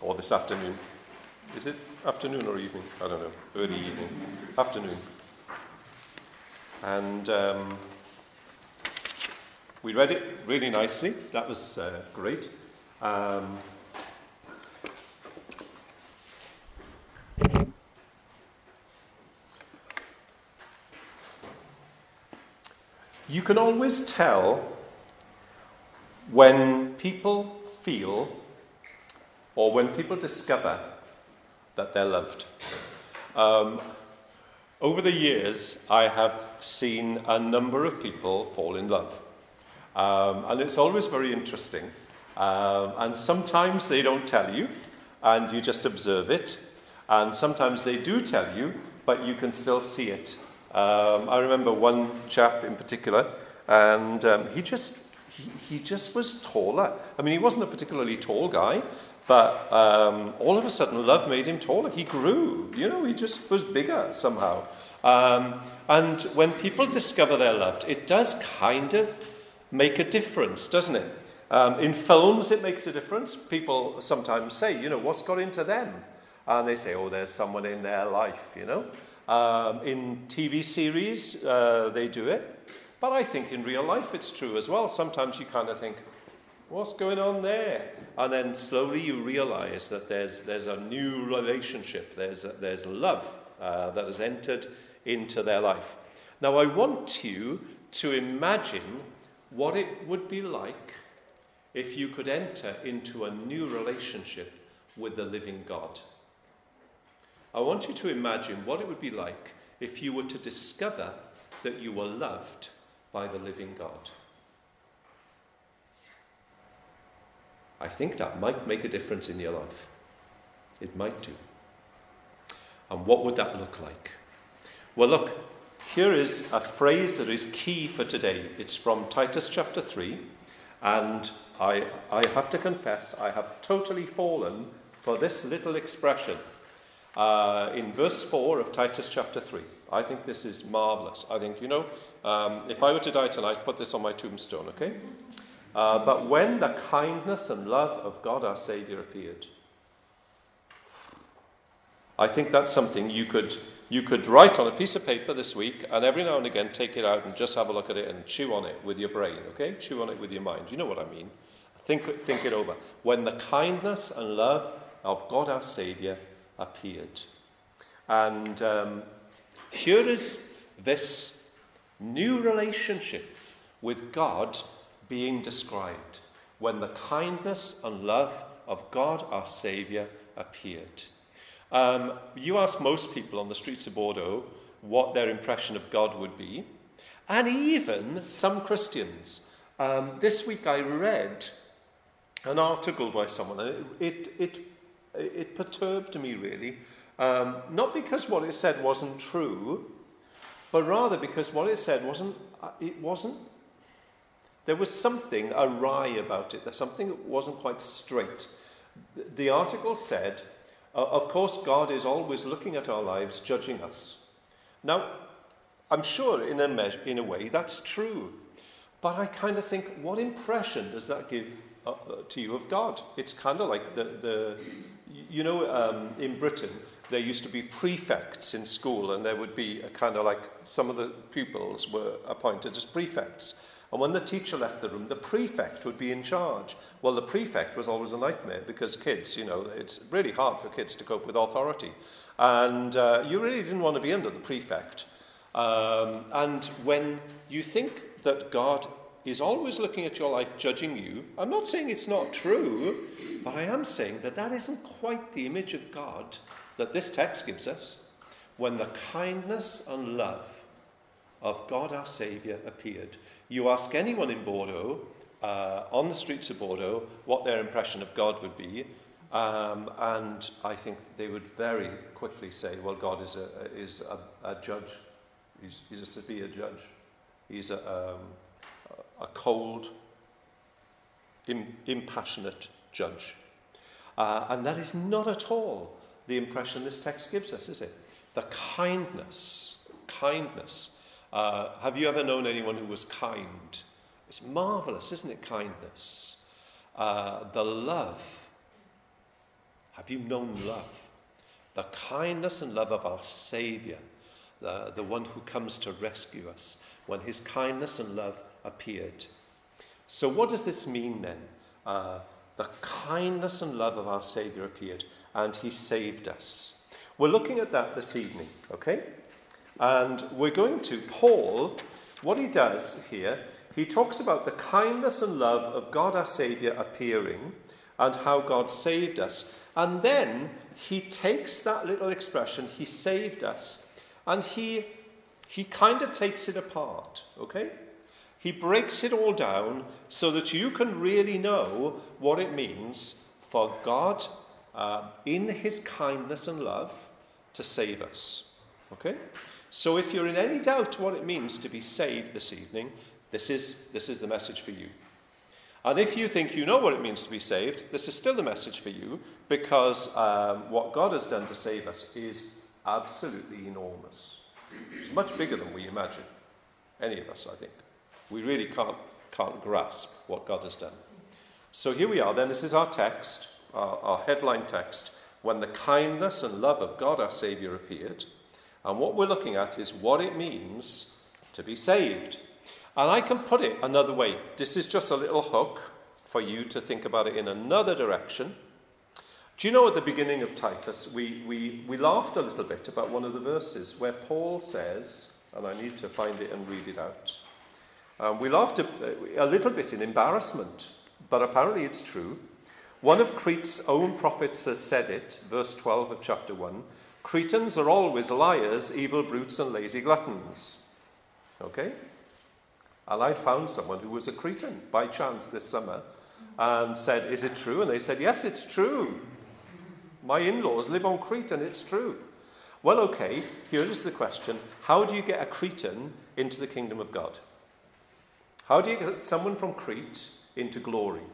or this afternoon. Is it afternoon or evening? I don't know. Early evening. Afternoon. And um, we read it really nicely. That was uh, great. Um, you can always tell when people feel or when people discover that they're loved. Um, over the years, I have seen a number of people fall in love. Um, and it's always very interesting. Um, and sometimes they don't tell you, and you just observe it. And sometimes they do tell you, but you can still see it. Um, I remember one chap in particular, and um, he just he, he, just was taller. I mean, he wasn't a particularly tall guy, but um, all of a sudden, love made him taller. He grew. You know, he just was bigger somehow. Um, and when people discover they're loved, it does kind of make a difference, doesn't it? Um, in films, it makes a difference. People sometimes say, you know, what's got into them? And they say, oh, there's someone in their life, you know. Um, in TV series, uh, they do it. But I think in real life it's true as well. Sometimes you kind of think, what's going on there? And then slowly you realize that there's, there's a new relationship, there's, there's love uh, that has entered into their life. Now, I want you to imagine what it would be like if you could enter into a new relationship with the living God. I want you to imagine what it would be like if you were to discover that you were loved by the living God. I think that might make a difference in your life. It might do. And what would that look like? Well, look, here is a phrase that is key for today. It's from Titus chapter 3, and I, I have to confess, I have totally fallen for this little expression uh, in verse 4 of Titus chapter 3. I think this is marvelous. I think, you know, um, if I were to die tonight, put this on my tombstone, okay? Uh, but when the kindness and love of God our Saviour appeared, I think that's something you could you could write on a piece of paper this week and every now and again take it out and just have a look at it and chew on it with your brain, okay? Chew on it with your mind. You know what I mean? Think, think it over. When the kindness and love of God our Saviour appeared. And um, here is this new relationship with God being described when the kindness and love of God our Saviour appeared. Um, you ask most people on the streets of Bordeaux what their impression of God would be, and even some Christians. Um, this week I read an article by someone, and it, it, it, it perturbed me really. Um, not because what it said wasn't true, but rather because what it said wasn't, uh, it wasn't, there was something awry about it. There's something that wasn't quite straight. The article said of course, God is always looking at our lives, judging us. Now, I'm sure in a, in a way that's true. But I kind of think, what impression does that give uh, uh to you of God? It's kind of like the, the you know, um, in Britain, there used to be prefects in school, and there would be a kind of like some of the pupils were appointed as prefects. And when the teacher left the room, the prefect would be in charge. Well, the prefect was always a nightmare because kids, you know, it's really hard for kids to cope with authority. And uh, you really didn't want to be under the prefect. Um, and when you think that God is always looking at your life, judging you, I'm not saying it's not true, but I am saying that that isn't quite the image of God that this text gives us. When the kindness and love of God our Saviour appeared. You ask anyone in Bordeaux, uh, on the streets of Bordeaux, what their impression of God would be, um, and I think they would very quickly say, well, God is a, is a, a judge. He's, he's, a severe judge. He's a, um, a cold, Im, impassionate judge. Uh, and that is not at all the impression this text gives us, is it? The kindness, kindness uh, have you ever known anyone who was kind? It's marvelous, isn't it? Kindness. Uh, the love. Have you known love? The kindness and love of our Saviour, the, the one who comes to rescue us, when his kindness and love appeared. So, what does this mean then? Uh, the kindness and love of our Saviour appeared, and he saved us. We're looking at that this evening, okay? And we're going to, Paul, what he does here, he talks about the kindness and love of God our Saviour appearing and how God saved us. And then he takes that little expression, he saved us, and he, he kind of takes it apart, okay? He breaks it all down so that you can really know what it means for God, uh, in his kindness and love, to save us. Okay? So if you're in any doubt what it means to be saved this evening, this is, this is the message for you. And if you think you know what it means to be saved, this is still the message for you because um, what God has done to save us is absolutely enormous. It's much bigger than we imagine. Any of us, I think. We really can't, can't grasp what God has done. So here we are, then. This is our text, our, our headline text. When the kindness and love of God our Saviour appeared. And what we're looking at is what it means to be saved. And I can put it another way. This is just a little hook for you to think about it in another direction. Do you know at the beginning of Titus, we, we, we laughed a little bit about one of the verses where Paul says, and I need to find it and read it out. Um, we laughed a, a little bit in embarrassment, but apparently it's true. One of Crete's own prophets has said it, verse 12 of chapter 1 Cretans are always liars, evil brutes, and lazy gluttons. Okay? And I found someone who was a Cretan by chance this summer and said, Is it true? And they said, Yes, it's true. My in laws live on Crete and it's true. Well, okay, here is the question How do you get a Cretan into the kingdom of God? How do you get someone from Crete into glory?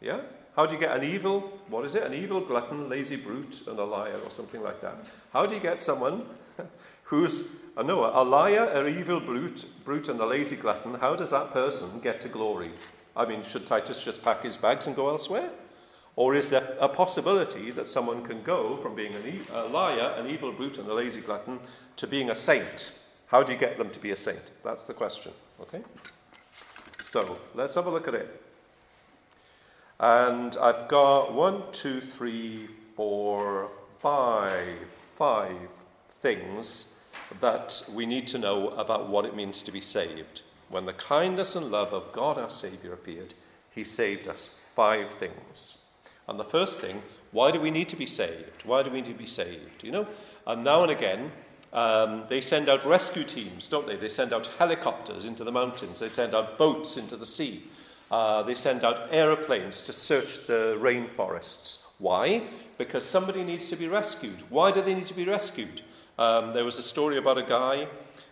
Yeah? How do you get an evil, what is it? An evil glutton, lazy brute, and a liar, or something like that? How do you get someone who's, a liar, an evil brute, brute, and a lazy glutton? How does that person get to glory? I mean, should Titus just pack his bags and go elsewhere? Or is there a possibility that someone can go from being e- a liar, an evil brute, and a lazy glutton to being a saint? How do you get them to be a saint? That's the question. Okay? So let's have a look at it. And I've got one, two, three, four, five, five things that we need to know about what it means to be saved. When the kindness and love of God our Saviour appeared, He saved us. Five things. And the first thing, why do we need to be saved? Why do we need to be saved? You know, and now and again, um, they send out rescue teams, don't they? They send out helicopters into the mountains, they send out boats into the sea, uh, they send out aeroplanes to search the rainforests. Why? Because somebody needs to be rescued. Why do they need to be rescued? Um, there was a story about a guy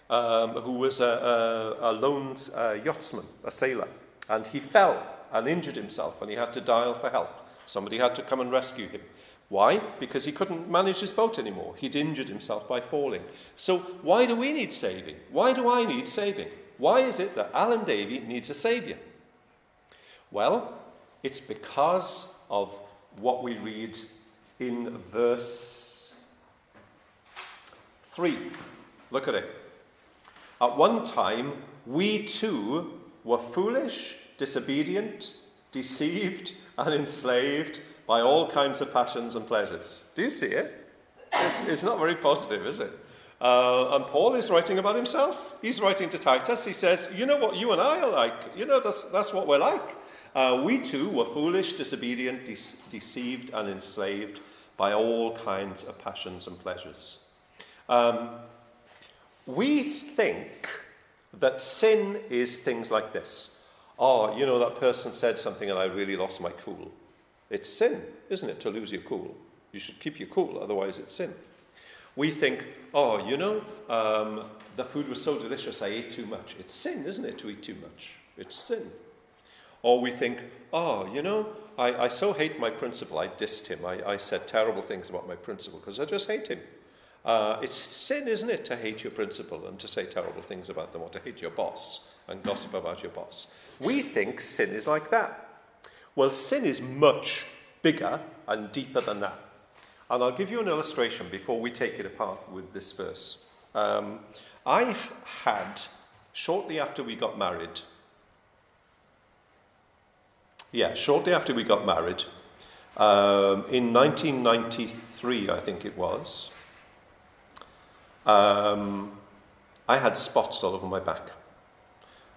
um, who was a, a, a lone uh, yachtsman, a sailor, and he fell and injured himself and he had to dial for help. Somebody had to come and rescue him. Why? Because he couldn't manage his boat anymore. He'd injured himself by falling. So, why do we need saving? Why do I need saving? Why is it that Alan Davey needs a saviour? Well, it's because of what we read in verse 3. Look at it. At one time, we too were foolish, disobedient, deceived, and enslaved by all kinds of passions and pleasures. Do you see it? It's, it's not very positive, is it? Uh, and Paul is writing about himself. He's writing to Titus. He says, You know what you and I are like. You know, that's, that's what we're like. Uh, we too were foolish, disobedient, de- deceived, and enslaved by all kinds of passions and pleasures. Um, we think that sin is things like this. Oh, you know, that person said something and I really lost my cool. It's sin, isn't it, to lose your cool? You should keep your cool, otherwise, it's sin. We think, oh, you know, um, the food was so delicious, I ate too much. It's sin, isn't it, to eat too much? It's sin. Or we think, oh, you know, I, I so hate my principal, I dissed him. I, I said terrible things about my principal because I just hate him. Uh, it's sin, isn't it, to hate your principal and to say terrible things about them or to hate your boss and gossip about your boss. We think sin is like that. Well, sin is much bigger and deeper than that. And I'll give you an illustration before we take it apart with this verse. Um, I had, shortly after we got married, yeah, shortly after we got married, um, in 1993, I think it was, um, I had spots all over my back.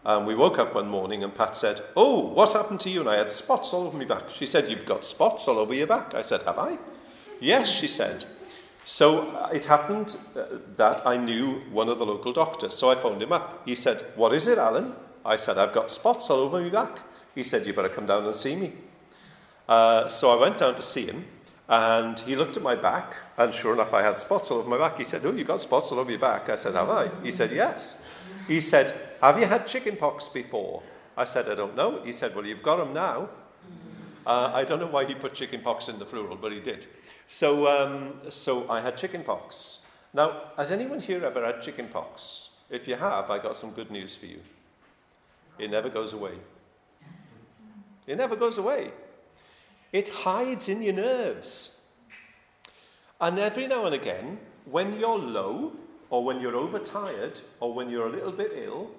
And we woke up one morning and Pat said, Oh, what's happened to you? And I had spots all over my back. She said, You've got spots all over your back. I said, Have I? Yes, she said. So uh, it happened uh, that I knew one of the local doctors. So I phoned him up. He said, What is it, Alan? I said, I've got spots all over my back. He said, You better come down and see me. Uh, so I went down to see him. And he looked at my back, and sure enough, I had spots all over my back. He said, Oh, you got spots all over your back? I said, Have I? He said, Yes. He said, Have you had chickenpox before? I said, I don't know. He said, Well, you've got them now. Uh, I don't know why he put chickenpox in the plural, but he did. So, um, so I had chickenpox. Now, has anyone here ever had chickenpox? If you have, I got some good news for you. It never goes away. It never goes away. It hides in your nerves. And every now and again, when you're low, or when you're overtired, or when you're a little bit ill,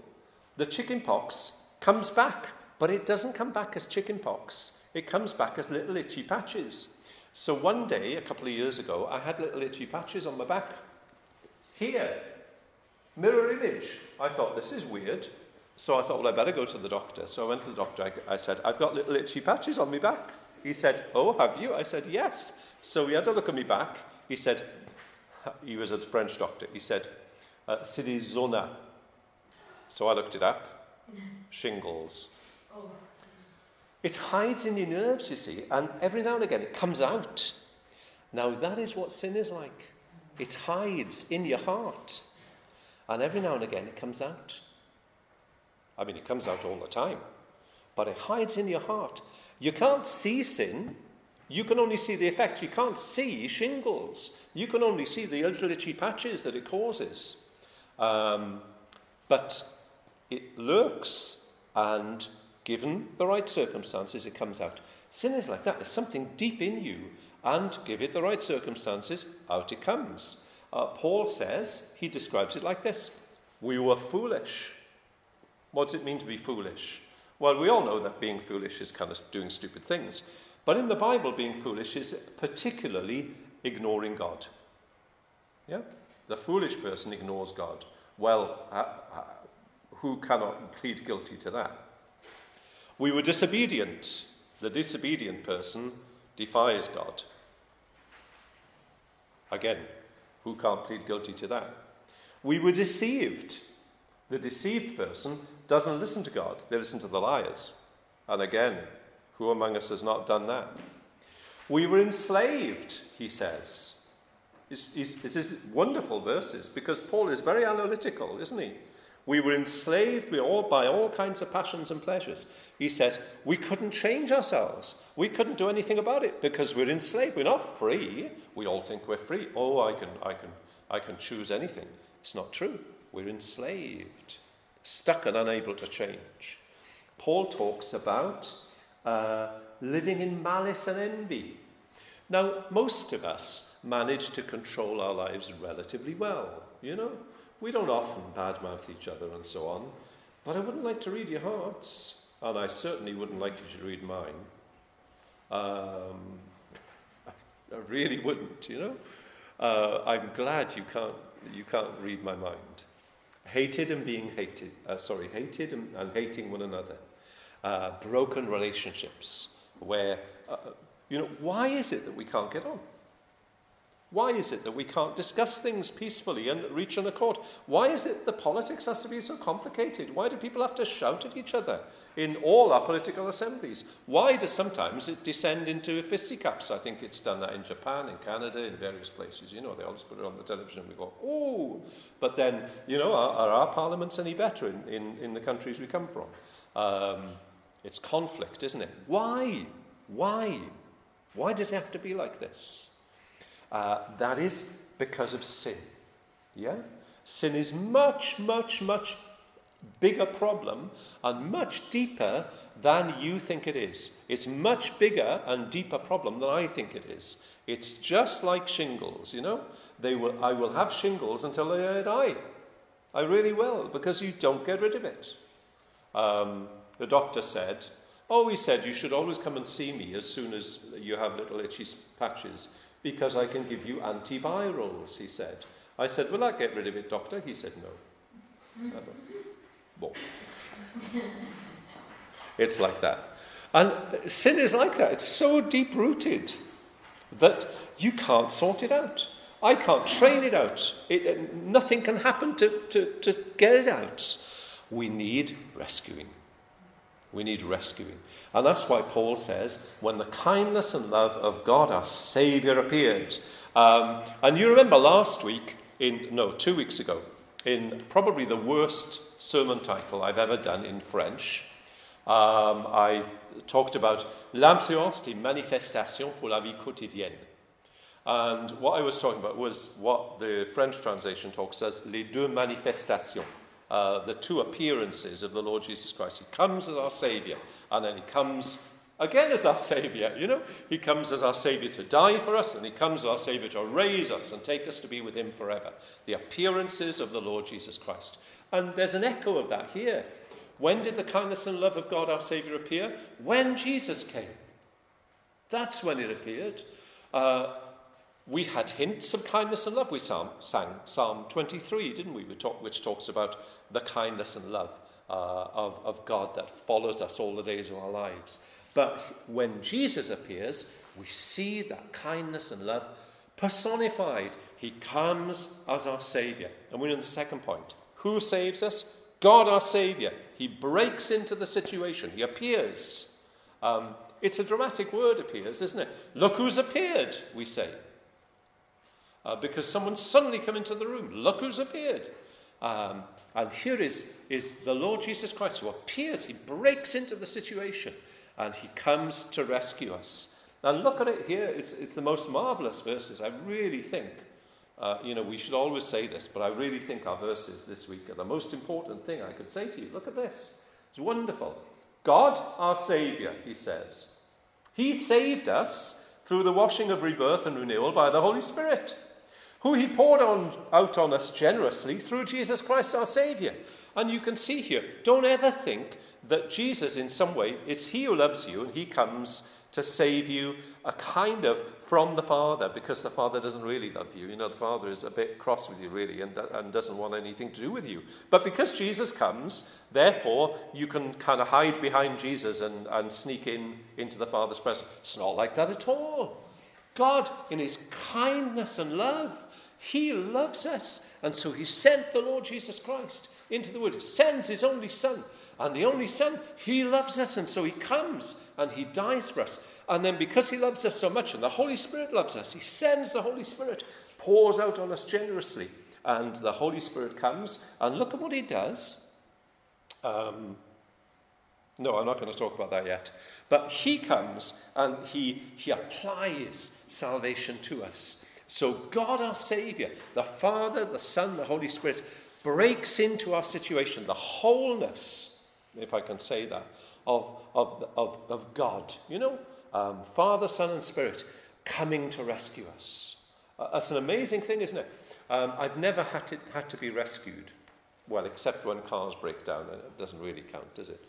the chickenpox comes back. But it doesn't come back as chickenpox, it comes back as little itchy patches. So one day, a couple of years ago, I had little itchy patches on my back. Here, mirror image. I thought, this is weird. So I thought, well, I better go to the doctor. So I went to the doctor. I, I said, I've got little itchy patches on my back. He said, Oh, have you? I said, Yes. So he had a look at me back. He said, He was a French doctor. He said, uh, C'est des zonas. So I looked it up. Shingles. Oh. It hides in your nerves, you see, and every now and again it comes out. Now, that is what sin is like. It hides in your heart, and every now and again it comes out. I mean, it comes out all the time, but it hides in your heart. You can't see sin. You can only see the effects. You can't see shingles. You can only see the little patches that it causes. Um, but it lurks, and given the right circumstances, it comes out. Sin is like that. There's something deep in you, and give it the right circumstances, out it comes. Uh, Paul says, he describes it like this We were foolish. What does it mean to be foolish? Well, we all know that being foolish is kind of doing stupid things. But in the Bible, being foolish is particularly ignoring God. Yeah? The foolish person ignores God. Well, uh, uh, who cannot plead guilty to that? We were disobedient. The disobedient person defies God. Again, who can't plead guilty to that? We were deceived. The deceived person doesn't listen to God, they listen to the liars. And again, who among us has not done that? We were enslaved, he says. It's, it's wonderful verses because Paul is very analytical, isn't he? We were enslaved we all, by all kinds of passions and pleasures. He says we couldn't change ourselves. We couldn't do anything about it because we're enslaved. We're not free. We all think we're free. Oh, I can, I can, I can choose anything. It's not true. We're enslaved, stuck and unable to change. Paul talks about uh, living in malice and envy. Now, most of us manage to control our lives relatively well, you know. We don't often badmouth each other and so on, but I wouldn't like to read your hearts, and I certainly wouldn't like you to read mine. Um, I really wouldn't, you know. Uh, I'm glad you can't, you can't read my mind hated and being hated, uh, sorry, hated and, and, hating one another, uh, broken relationships where, uh, you know, why is it that we can't get on? Why is it that we can't discuss things peacefully and reach an accord? Why is it that politics has to be so complicated? Why do people have to shout at each other in all our political assemblies? Why does sometimes it descend into fisticuffs? I think it's done that in Japan, in Canada, in various places. You know, they always put it on the television and we go, oh. But then, you know, are, are our parliaments any better in, in, in the countries we come from? Um, it's conflict, isn't it? Why? Why? Why does it have to be like this? Uh, that is because of sin. Yeah? Sin is much, much, much bigger problem and much deeper than you think it is. It's much bigger and deeper problem than I think it is. It's just like shingles, you know? They will, I will have shingles until I die. I really will, because you don't get rid of it. Um, the doctor said, Oh, he said, you should always come and see me as soon as you have little itchy patches, because I can give you antivirals, he said. I said, Will that get rid of it, doctor? He said, No. Well, it's like that. And sin is like that. It's so deep rooted that you can't sort it out. I can't train it out. It, uh, nothing can happen to, to, to get it out. We need rescuing. We need rescuing. And that's why Paul says, when the kindness and love of God our Saviour appeared. Um, and you remember last week, in no, two weeks ago, in probably the worst sermon title I've ever done in French, um, I talked about l'influence des manifestations pour la vie quotidienne. And what I was talking about was what the French translation talks as les deux manifestations, uh, the two appearances of the Lord Jesus Christ. He comes as our Saviour, and then he comes again as our Saviour. You know, he comes as our Saviour to die for us, and he comes as our Saviour to raise us and take us to be with him forever. The appearances of the Lord Jesus Christ. And there's an echo of that here. When did the kindness and love of God our Saviour appear? When Jesus came. That's when it appeared. Uh, we had hints of kindness and love. We sang, sang Psalm 23, didn't we? we talk, which talks about the kindness and love uh, of, of God that follows us all the days of our lives. But when Jesus appears, we see that kindness and love personified. He comes as our Saviour. And we're in the second point. Who saves us? God our Saviour. He breaks into the situation, He appears. Um, it's a dramatic word, appears, isn't it? Look who's appeared, we say. Uh, because someone suddenly come into the room. Look who's appeared. Um, and here is, is the Lord Jesus Christ who appears. He breaks into the situation and he comes to rescue us. Now, look at it here. It's, it's the most marvelous verses. I really think, uh, you know, we should always say this, but I really think our verses this week are the most important thing I could say to you. Look at this. It's wonderful. God, our Saviour, he says. He saved us through the washing of rebirth and renewal by the Holy Spirit who he poured on, out on us generously through Jesus Christ our Saviour. And you can see here, don't ever think that Jesus, in some way, is he who loves you and he comes to save you a kind of from the Father because the Father doesn't really love you. You know, the Father is a bit cross with you, really, and, and doesn't want anything to do with you. But because Jesus comes, therefore, you can kind of hide behind Jesus and, and sneak in into the Father's presence. It's not like that at all. God, in his kindness and love, he loves us. And so he sent the Lord Jesus Christ into the. He sends his only Son. And the only Son, he loves us. And so he comes and he dies for us. And then because he loves us so much and the Holy Spirit loves us, he sends the Holy Spirit, pours out on us generously. And the Holy Spirit comes. And look at what he does. Um, no, I'm not going to talk about that yet. But he comes and he, he applies salvation to us. So, God, our Saviour, the Father, the Son, the Holy Spirit, breaks into our situation, the wholeness, if I can say that, of, of, of, of God. You know, um, Father, Son, and Spirit coming to rescue us. Uh, that's an amazing thing, isn't it? Um, I've never had to, had to be rescued. Well, except when cars break down, and it doesn't really count, does it?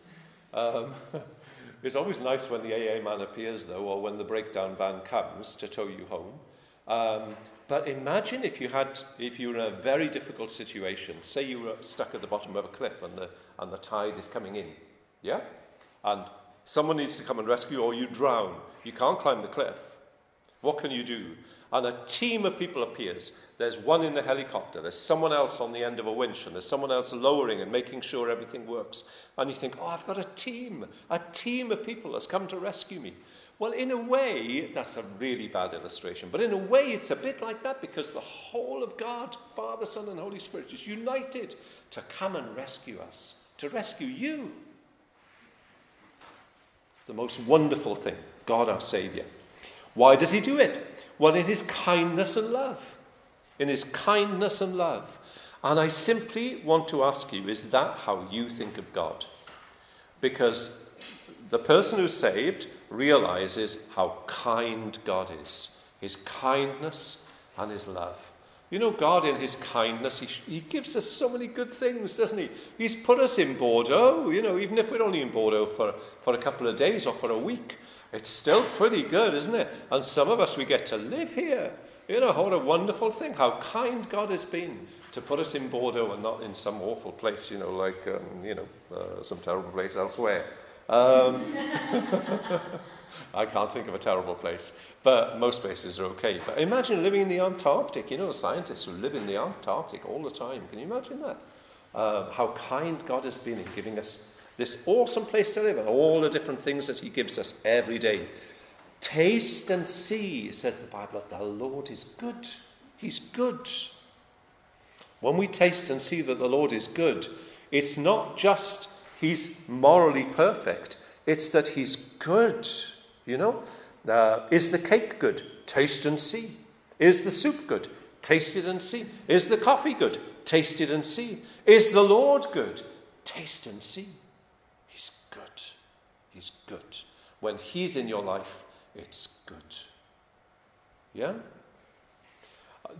Um, it's always nice when the AA man appears, though, or when the breakdown van comes to tow you home. Um, but imagine if you had, if you were in a very difficult situation. Say you were stuck at the bottom of a cliff and the, and the tide is coming in, yeah? And someone needs to come and rescue you, or you drown. You can't climb the cliff. What can you do? And a team of people appears. There's one in the helicopter, there's someone else on the end of a winch, and there's someone else lowering and making sure everything works. And you think, oh, I've got a team, a team of people has come to rescue me. Well, in a way, that's a really bad illustration, but in a way, it's a bit like that because the whole of God, Father, Son, and Holy Spirit, is united to come and rescue us, to rescue you. The most wonderful thing, God our Saviour. Why does He do it? Well, in His kindness and love. In His kindness and love. And I simply want to ask you is that how you think of God? Because the person who's saved realizes how kind God is, his kindness and his love. You know, God, in his kindness, he, he gives us so many good things, doesn't he? He's put us in Bordeaux, you know, even if we're only in Bordeaux for, for a couple of days or for a week. It's still pretty good, isn't it? And some of us, we get to live here. You know, what a wonderful thing, how kind God has been to put us in Bordeaux and not in some awful place, you know, like, um, you know, uh, some terrible place elsewhere. Um, I can't think of a terrible place, but most places are okay. But imagine living in the Antarctic. You know, scientists who live in the Antarctic all the time. Can you imagine that? Uh, how kind God has been in giving us this awesome place to live and all the different things that He gives us every day. Taste and see, says the Bible, that the Lord is good. He's good. When we taste and see that the Lord is good, it's not just He's morally perfect, it's that He's good. You know? Uh, is the cake good? Taste and see. Is the soup good? Taste it and see. Is the coffee good? Taste it and see. Is the Lord good? Taste and see. He's good. He's good. When He's in your life, it's good. Yeah?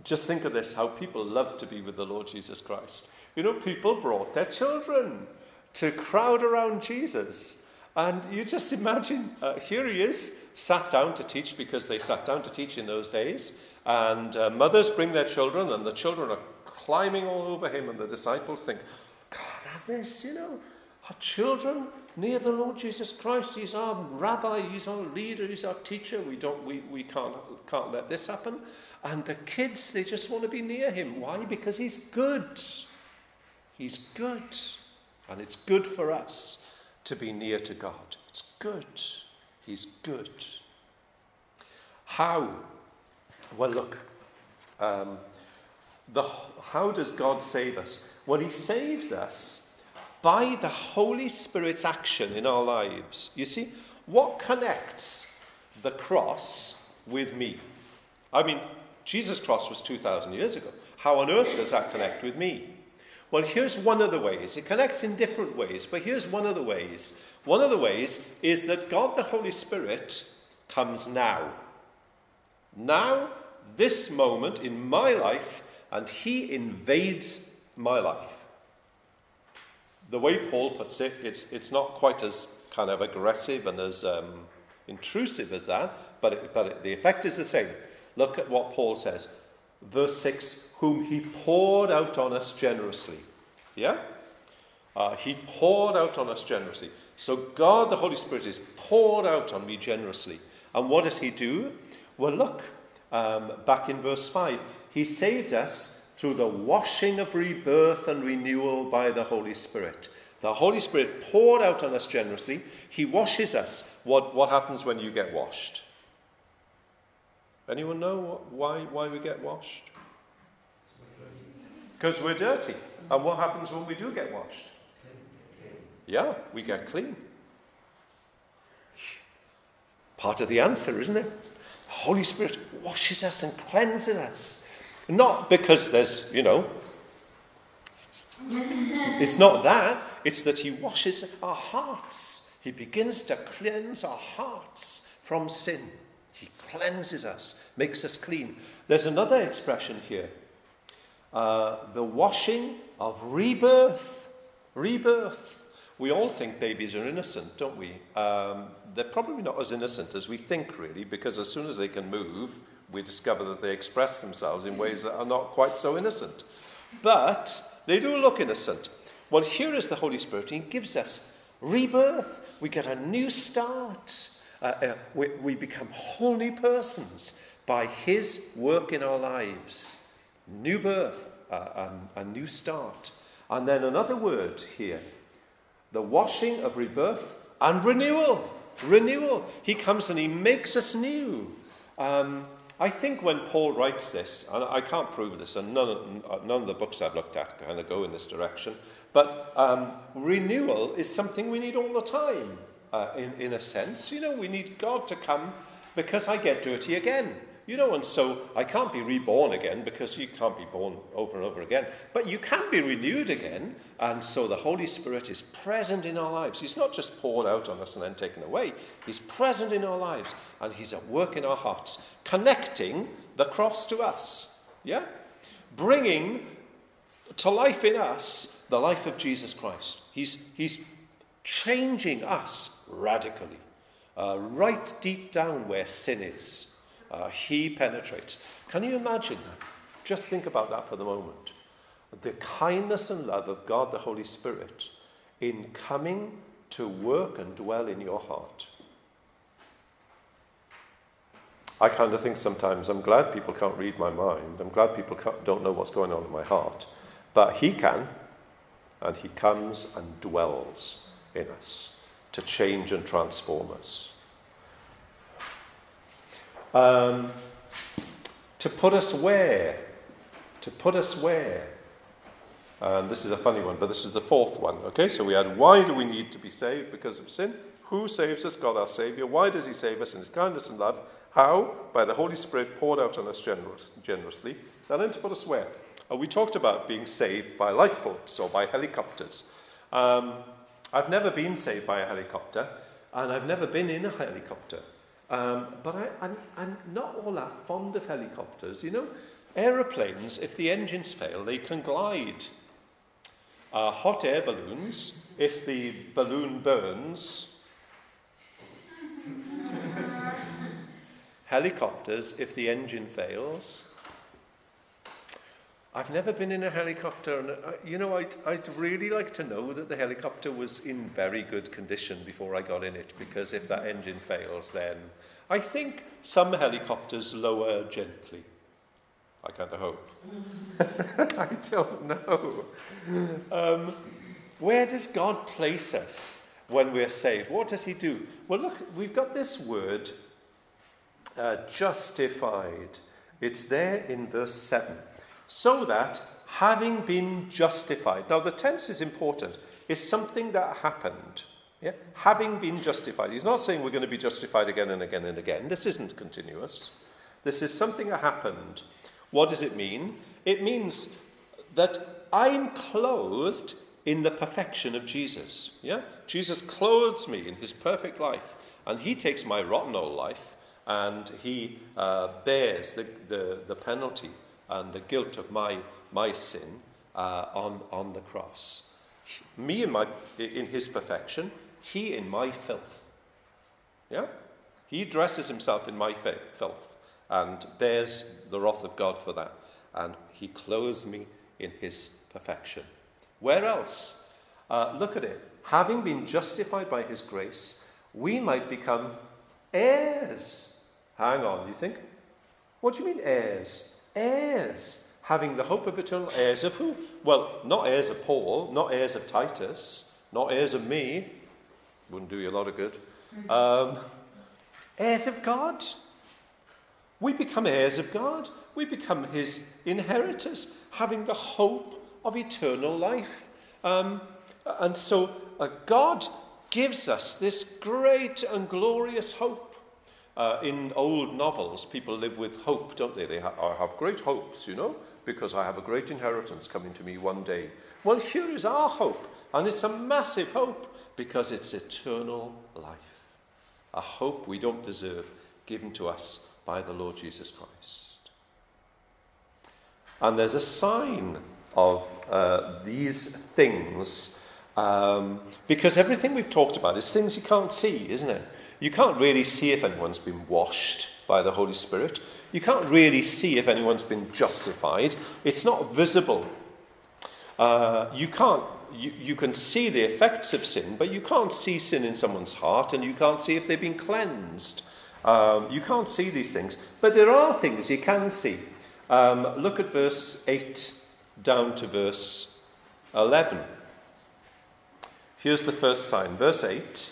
Just think of this how people love to be with the Lord Jesus Christ. You know, people brought their children to crowd around Jesus. And you just imagine, uh, here he is, sat down to teach because they sat down to teach in those days. And uh, mothers bring their children, and the children are climbing all over him. And the disciples think, God, have this, you know, our children near the Lord Jesus Christ. He's our rabbi, he's our leader, he's our teacher. We, don't, we, we can't, can't let this happen. And the kids, they just want to be near him. Why? Because he's good. He's good. And it's good for us to be near to God. It's good. He's good. How? Well, look. Um, the, how does God save us? Well, He saves us by the Holy Spirit's action in our lives. You see, what connects the cross with me? I mean, Jesus' cross was 2,000 years ago. How on earth does that connect with me? Well, here's one of the ways. It connects in different ways, but here's one of the ways. One of the ways is that God the Holy Spirit comes now. Now, this moment in my life, and He invades my life. The way Paul puts it, it's, it's not quite as kind of aggressive and as um, intrusive as that, but, it, but it, the effect is the same. Look at what Paul says. Verse 6 whom he poured out on us generously. Yeah? Uh, he poured out on us generously. So God, the Holy Spirit, is poured out on me generously. And what does he do? Well, look, um, back in verse 5. He saved us through the washing of rebirth and renewal by the Holy Spirit. The Holy Spirit poured out on us generously. He washes us. What, what happens when you get washed? Anyone know why, why we get washed? Because we're dirty. And what happens when we do get washed? Yeah, we get clean. Part of the answer, isn't it? The Holy Spirit washes us and cleanses us. Not because there's, you know, it's not that. It's that He washes our hearts. He begins to cleanse our hearts from sin. Cleanses us, makes us clean. There's another expression here uh, the washing of rebirth. Rebirth. We all think babies are innocent, don't we? Um, they're probably not as innocent as we think, really, because as soon as they can move, we discover that they express themselves in ways that are not quite so innocent. But they do look innocent. Well, here is the Holy Spirit. He gives us rebirth. We get a new start. Uh, uh, we, we become holy persons by His work in our lives new birth, uh, a, a new start. And then another word here the washing of rebirth and renewal. Renewal. He comes and he makes us new. Um, I think when Paul writes this, and I can't prove this, and none of, none of the books I've looked at kind of go in this direction, but um, renewal is something we need all the time, uh, in, in a sense. You know, we need God to come because I get dirty again. You know, and so I can't be reborn again because you can't be born over and over again. But you can be renewed again. And so the Holy Spirit is present in our lives. He's not just poured out on us and then taken away, He's present in our lives. And He's at work in our hearts, connecting the cross to us. Yeah? Bringing to life in us the life of Jesus Christ. He's, he's changing us radically, uh, right deep down where sin is uh, he penetrates. Can you imagine that? Just think about that for the moment. The kindness and love of God the Holy Spirit in coming to work and dwell in your heart. I kind of think sometimes I'm glad people can't read my mind. I'm glad people don't know what's going on in my heart. But He can, and He comes and dwells in us to change and transform us. Um, to put us where? To put us where? And this is a funny one, but this is the fourth one. Okay, so we had why do we need to be saved because of sin? Who saves us? God our Saviour. Why does He save us in His kindness and love? How? By the Holy Spirit poured out on us generous, generously. And then to put us where? Uh, we talked about being saved by lifeboats or by helicopters. Um, I've never been saved by a helicopter, and I've never been in a helicopter. Um, but I, I'm, I'm not all that fond of helicopters. You know, aeroplanes, if the engines fail, they can glide. Uh, hot air balloons, if the balloon burns. Helicopters, if the engine fails. I've never been in a helicopter, and uh, you know, I'd, I'd really like to know that the helicopter was in very good condition before I got in it, because if that engine fails, then I think some helicopters lower gently. I kind of hope. I don't know. Um, where does God place us when we're saved? What does He do? Well, look, we've got this word, uh, justified. It's there in verse 7 so that having been justified. Now, the tense is important. It's something that happened. Yeah? Having been justified. He's not saying we're going to be justified again and again and again. This isn't continuous. This is something that happened. What does it mean? It means that I'm clothed in the perfection of Jesus. Yeah? Jesus clothes me in his perfect life, and he takes my rotten old life and he uh, bears the, the, the penalty and the guilt of my, my sin uh, on, on the cross. Me in, my, in his perfection, he in my filth. Yeah? He dresses himself in my filth and bears the wrath of God for that. And he clothes me in his perfection. Where else? Uh, look at it. Having been justified by his grace, we might become heirs. Hang on, you think? What do you mean heirs? Heirs, having the hope of eternal heirs of who? Well, not heirs of Paul, not heirs of Titus, not heirs of me. Wouldn't do you a lot of good. Um, heirs of God. We become heirs of God. We become his inheritors, having the hope of eternal life. Um, and so uh, God gives us this great and glorious hope. Uh, in old novels, people live with hope, don't they? They ha- have great hopes, you know, because I have a great inheritance coming to me one day. Well, here is our hope, and it's a massive hope because it's eternal life. A hope we don't deserve, given to us by the Lord Jesus Christ. And there's a sign of uh, these things um, because everything we've talked about is things you can't see, isn't it? You can't really see if anyone's been washed by the Holy Spirit. You can't really see if anyone's been justified. It's not visible. Uh, you can't. You, you can see the effects of sin, but you can't see sin in someone's heart, and you can't see if they've been cleansed. Um, you can't see these things, but there are things you can see. Um, look at verse 8 down to verse 11. Here's the first sign. Verse 8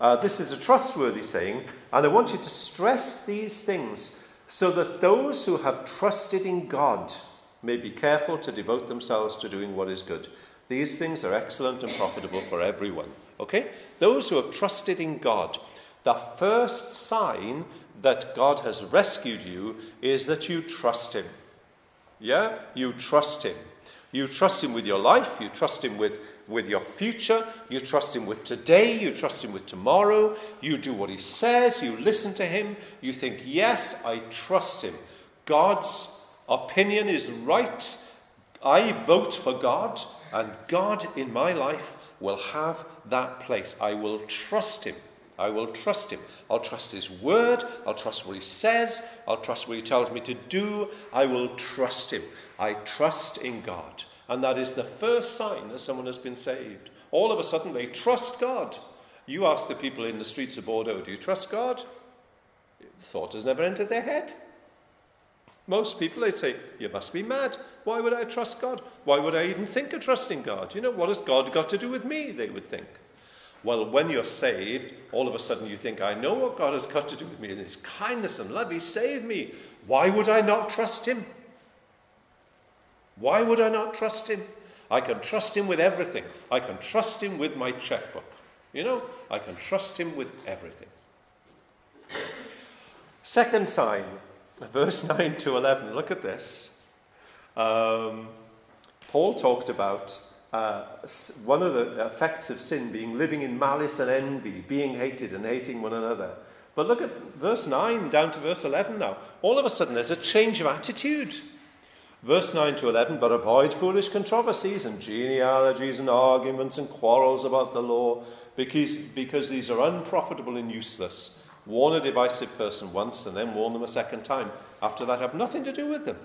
uh, this is a trustworthy saying, and I want you to stress these things so that those who have trusted in God may be careful to devote themselves to doing what is good. These things are excellent and profitable for everyone. Okay? Those who have trusted in God. The first sign that God has rescued you is that you trust Him. Yeah? You trust Him. You trust Him with your life, you trust Him with, with your future, you trust Him with today, you trust Him with tomorrow, you do what He says, you listen to Him, you think, yes, I trust Him. God's opinion is right. I vote for God, and God in my life will have that place. I will trust Him. I will trust him. I'll trust his word. I'll trust what he says. I'll trust what he tells me to do. I will trust him. I trust in God. And that is the first sign that someone has been saved. All of a sudden, they trust God. You ask the people in the streets of Bordeaux, do you trust God? The thought has never entered their head. Most people, they'd say, You must be mad. Why would I trust God? Why would I even think of trusting God? You know, what has God got to do with me? They would think. Well, when you're saved, all of a sudden you think, I know what God has got to do with me in His kindness and love. He saved me. Why would I not trust Him? Why would I not trust Him? I can trust Him with everything. I can trust Him with my checkbook. You know, I can trust Him with everything. Second sign, verse 9 to 11. Look at this. Um, Paul talked about uh, one of the effects of sin being living in malice and envy, being hated and hating one another. But look at verse 9 down to verse 11 now. All of a sudden, there's a change of attitude. Verse 9 to 11 But avoid foolish controversies and genealogies and arguments and quarrels about the law, because, because these are unprofitable and useless. Warn a divisive person once and then warn them a second time. After that, have nothing to do with them.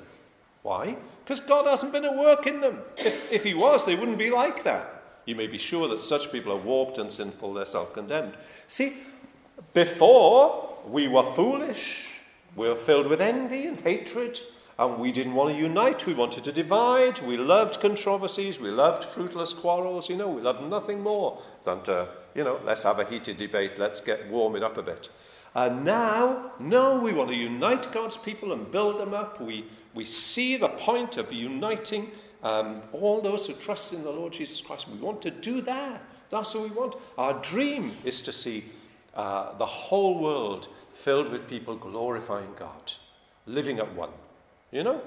Why? Because God hasn't been at work in them. If, if He was, they wouldn't be like that. You may be sure that such people are warped and sinful, they're self condemned. See, before we were foolish, we were filled with envy and hatred, and we didn't want to unite. We wanted to divide. We loved controversies. We loved fruitless quarrels. You know, we loved nothing more than to, you know, let's have a heated debate. Let's get warm it up a bit. And now, no, we want to unite God's people and build them up. We, we see the point of uniting um, all those who trust in the Lord Jesus Christ. We want to do that. That's what we want. Our dream is to see uh, the whole world filled with people glorifying God, living at one. You know?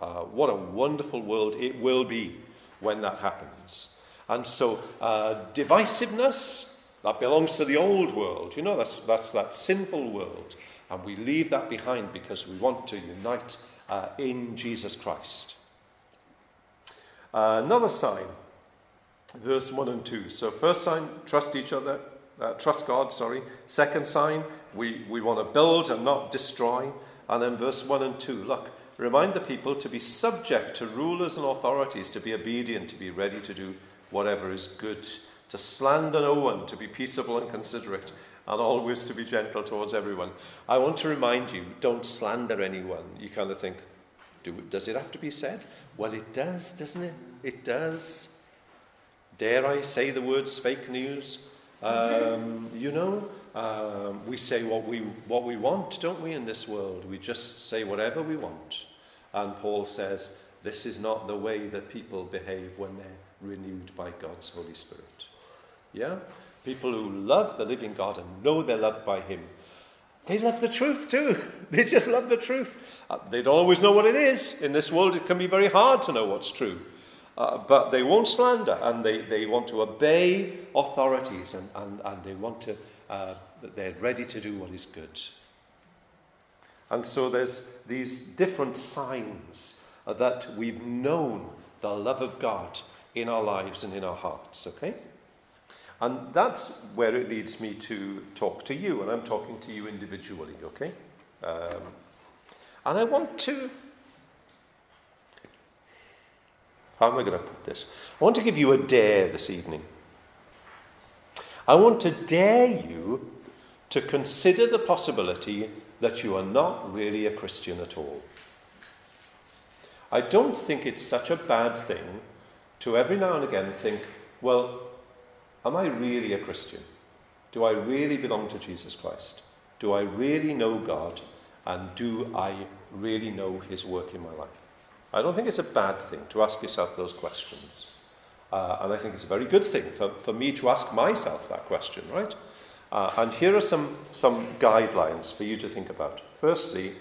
Uh, what a wonderful world it will be when that happens. And so, uh, divisiveness, that belongs to the old world. You know, that's, that's that sinful world. And we leave that behind because we want to unite uh, in Jesus Christ. Uh, another sign, verse 1 and 2. So, first sign, trust each other, uh, trust God, sorry. Second sign, we, we want to build and not destroy. And then verse 1 and 2, look, remind the people to be subject to rulers and authorities, to be obedient, to be ready to do whatever is good, to slander no one, to be peaceable and considerate and always to be gentle towards everyone. I want to remind you don't slander anyone. You kind of think, do, does it have to be said? Well, it does, doesn't it? It does. Dare I say the words fake news? Um, you know, um, we say what we, what we want, don't we, in this world? We just say whatever we want. And Paul says, this is not the way that people behave when they're renewed by God's Holy Spirit. Yeah? People who love the living God and know they're loved by Him, they love the truth too. They just love the truth. Uh, they don't always know what it is. In this world, it can be very hard to know what's true. Uh, but they won't slander and they, they want to obey authorities and, and, and they want to, uh, they're ready to do what is good. And so there's these different signs that we've known the love of God in our lives and in our hearts, okay? And that's where it leads me to talk to you, and I'm talking to you individually, okay? Um, and I want to. How am I going to put this? I want to give you a dare this evening. I want to dare you to consider the possibility that you are not really a Christian at all. I don't think it's such a bad thing to every now and again think, well, Am I really a Christian? Do I really belong to Jesus Christ? Do I really know God? And do I really know His work in my life? I don't think it's a bad thing to ask yourself those questions. Uh, and I think it's a very good thing for, for me to ask myself that question, right? Uh, and here are some, some guidelines for you to think about. Firstly,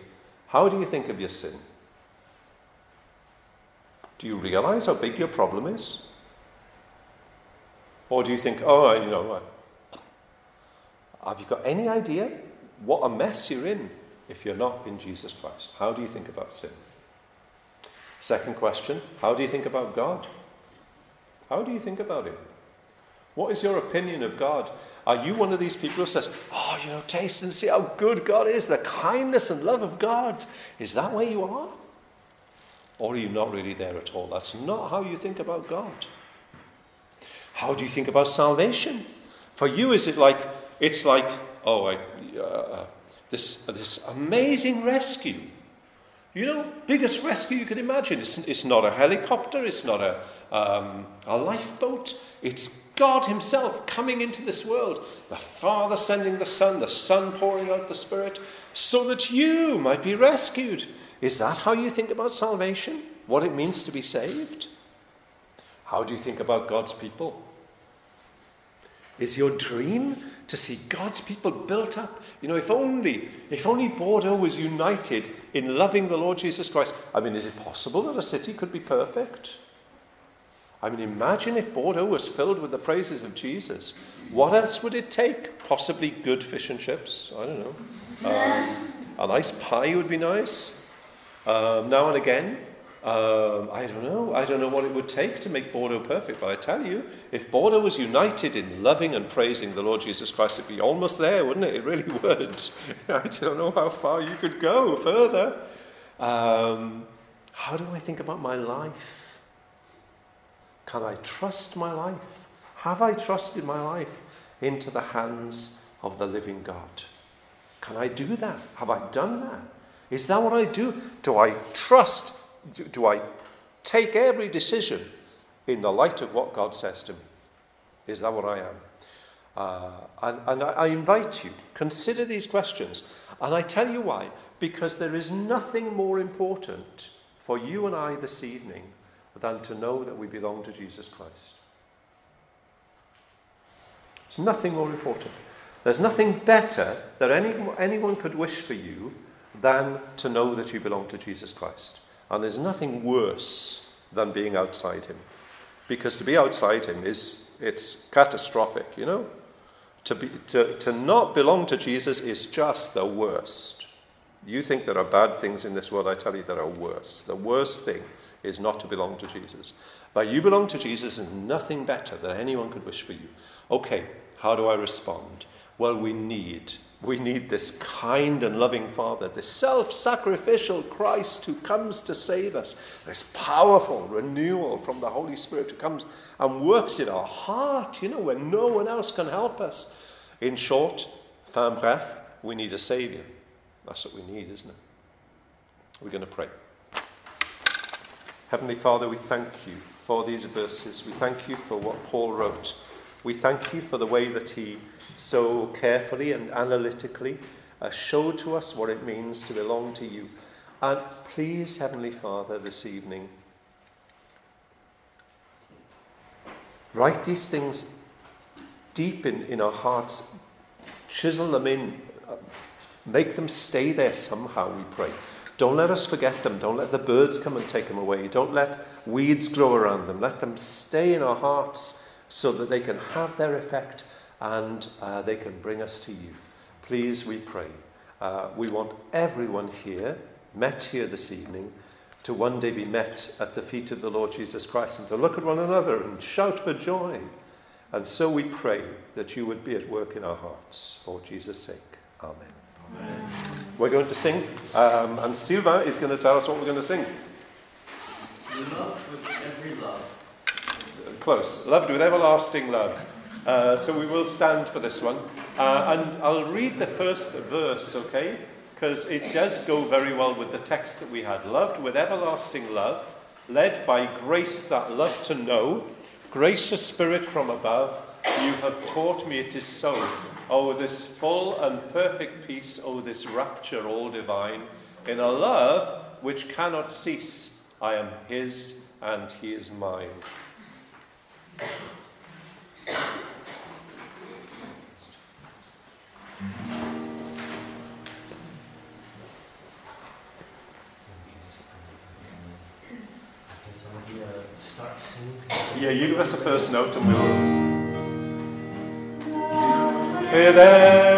how do you think of your sin? Do you realize how big your problem is? Or do you think, oh, you know, have you got any idea what a mess you're in if you're not in Jesus Christ? How do you think about sin? Second question How do you think about God? How do you think about Him? What is your opinion of God? Are you one of these people who says, Oh, you know, taste and see how good God is, the kindness and love of God? Is that where you are? Or are you not really there at all? That's not how you think about God. How do you think about salvation? For you, is it like, it's like, oh, I, uh, this, this amazing rescue. You know, biggest rescue you could imagine. It's, it's not a helicopter, it's not a, um, a lifeboat. It's God Himself coming into this world. The Father sending the Son, the Son pouring out the Spirit, so that you might be rescued. Is that how you think about salvation? What it means to be saved? How do you think about God's people? Is your dream to see God's people built up? You know, if only, if only Bordeaux was united in loving the Lord Jesus Christ. I mean, is it possible that a city could be perfect? I mean, imagine if Bordeaux was filled with the praises of Jesus. What else would it take? Possibly good fish and chips. I don't know. Um, a nice pie would be nice. Um, now and again, um, I don't know. I don't know what it would take to make Bordeaux perfect, but I tell you, if Bordeaux was united in loving and praising the Lord Jesus Christ, it'd be almost there, wouldn't it? It really would. I don't know how far you could go further. Um, how do I think about my life? Can I trust my life? Have I trusted my life into the hands of the living God? Can I do that? Have I done that? Is that what I do? Do I trust do, do I take every decision in the light of what God says to me? Is that what I am? Uh, and, and I, I invite you, consider these questions. And I tell you why. Because there is nothing more important for you and I this evening than to know that we belong to Jesus Christ. There's nothing more important. There's nothing better that any, anyone could wish for you than to know that you belong to Jesus Christ. And there's nothing worse than being outside him. Because to be outside him is it's catastrophic, you know? To, be, to, to not belong to Jesus is just the worst. You think there are bad things in this world, I tell you there are worse. The worst thing is not to belong to Jesus. But you belong to Jesus and nothing better than anyone could wish for you. Okay, how do I respond? Well, we need we need this kind and loving Father, this self sacrificial Christ who comes to save us, this powerful renewal from the Holy Spirit who comes and works in our heart, you know, where no one else can help us. In short, fin bref, we need a Saviour. That's what we need, isn't it? We're going to pray. Heavenly Father, we thank you for these verses. We thank you for what Paul wrote. We thank you for the way that he so carefully and analytically uh, show to us what it means to belong to you. And please, Heavenly Father, this evening, write these things deep in, in our hearts, chisel them in, uh, make them stay there somehow, we pray. Don't let us forget them. Don't let the birds come and take them away. Don't let weeds grow around them. Let them stay in our hearts so that they can have their effect and uh, they can bring us to you. Please, we pray. Uh, we want everyone here, met here this evening, to one day be met at the feet of the Lord Jesus Christ and to look at one another and shout for joy. And so we pray that you would be at work in our hearts for Jesus' sake. Amen. Amen. We're going to sing, um, and Silva is going to tell us what we're going to sing. Love with every love. Close. Loved with everlasting love. Uh, so we will stand for this one. Uh, and I'll read the first verse, okay? Because it does go very well with the text that we had. Loved with everlasting love, led by grace that love to know, gracious spirit from above, you have taught me it is so. Oh, this full and perfect peace, oh, this rapture all divine, in a love which cannot cease. I am his and he is mine. Yeah, you give us the first note and we'll. Hey there!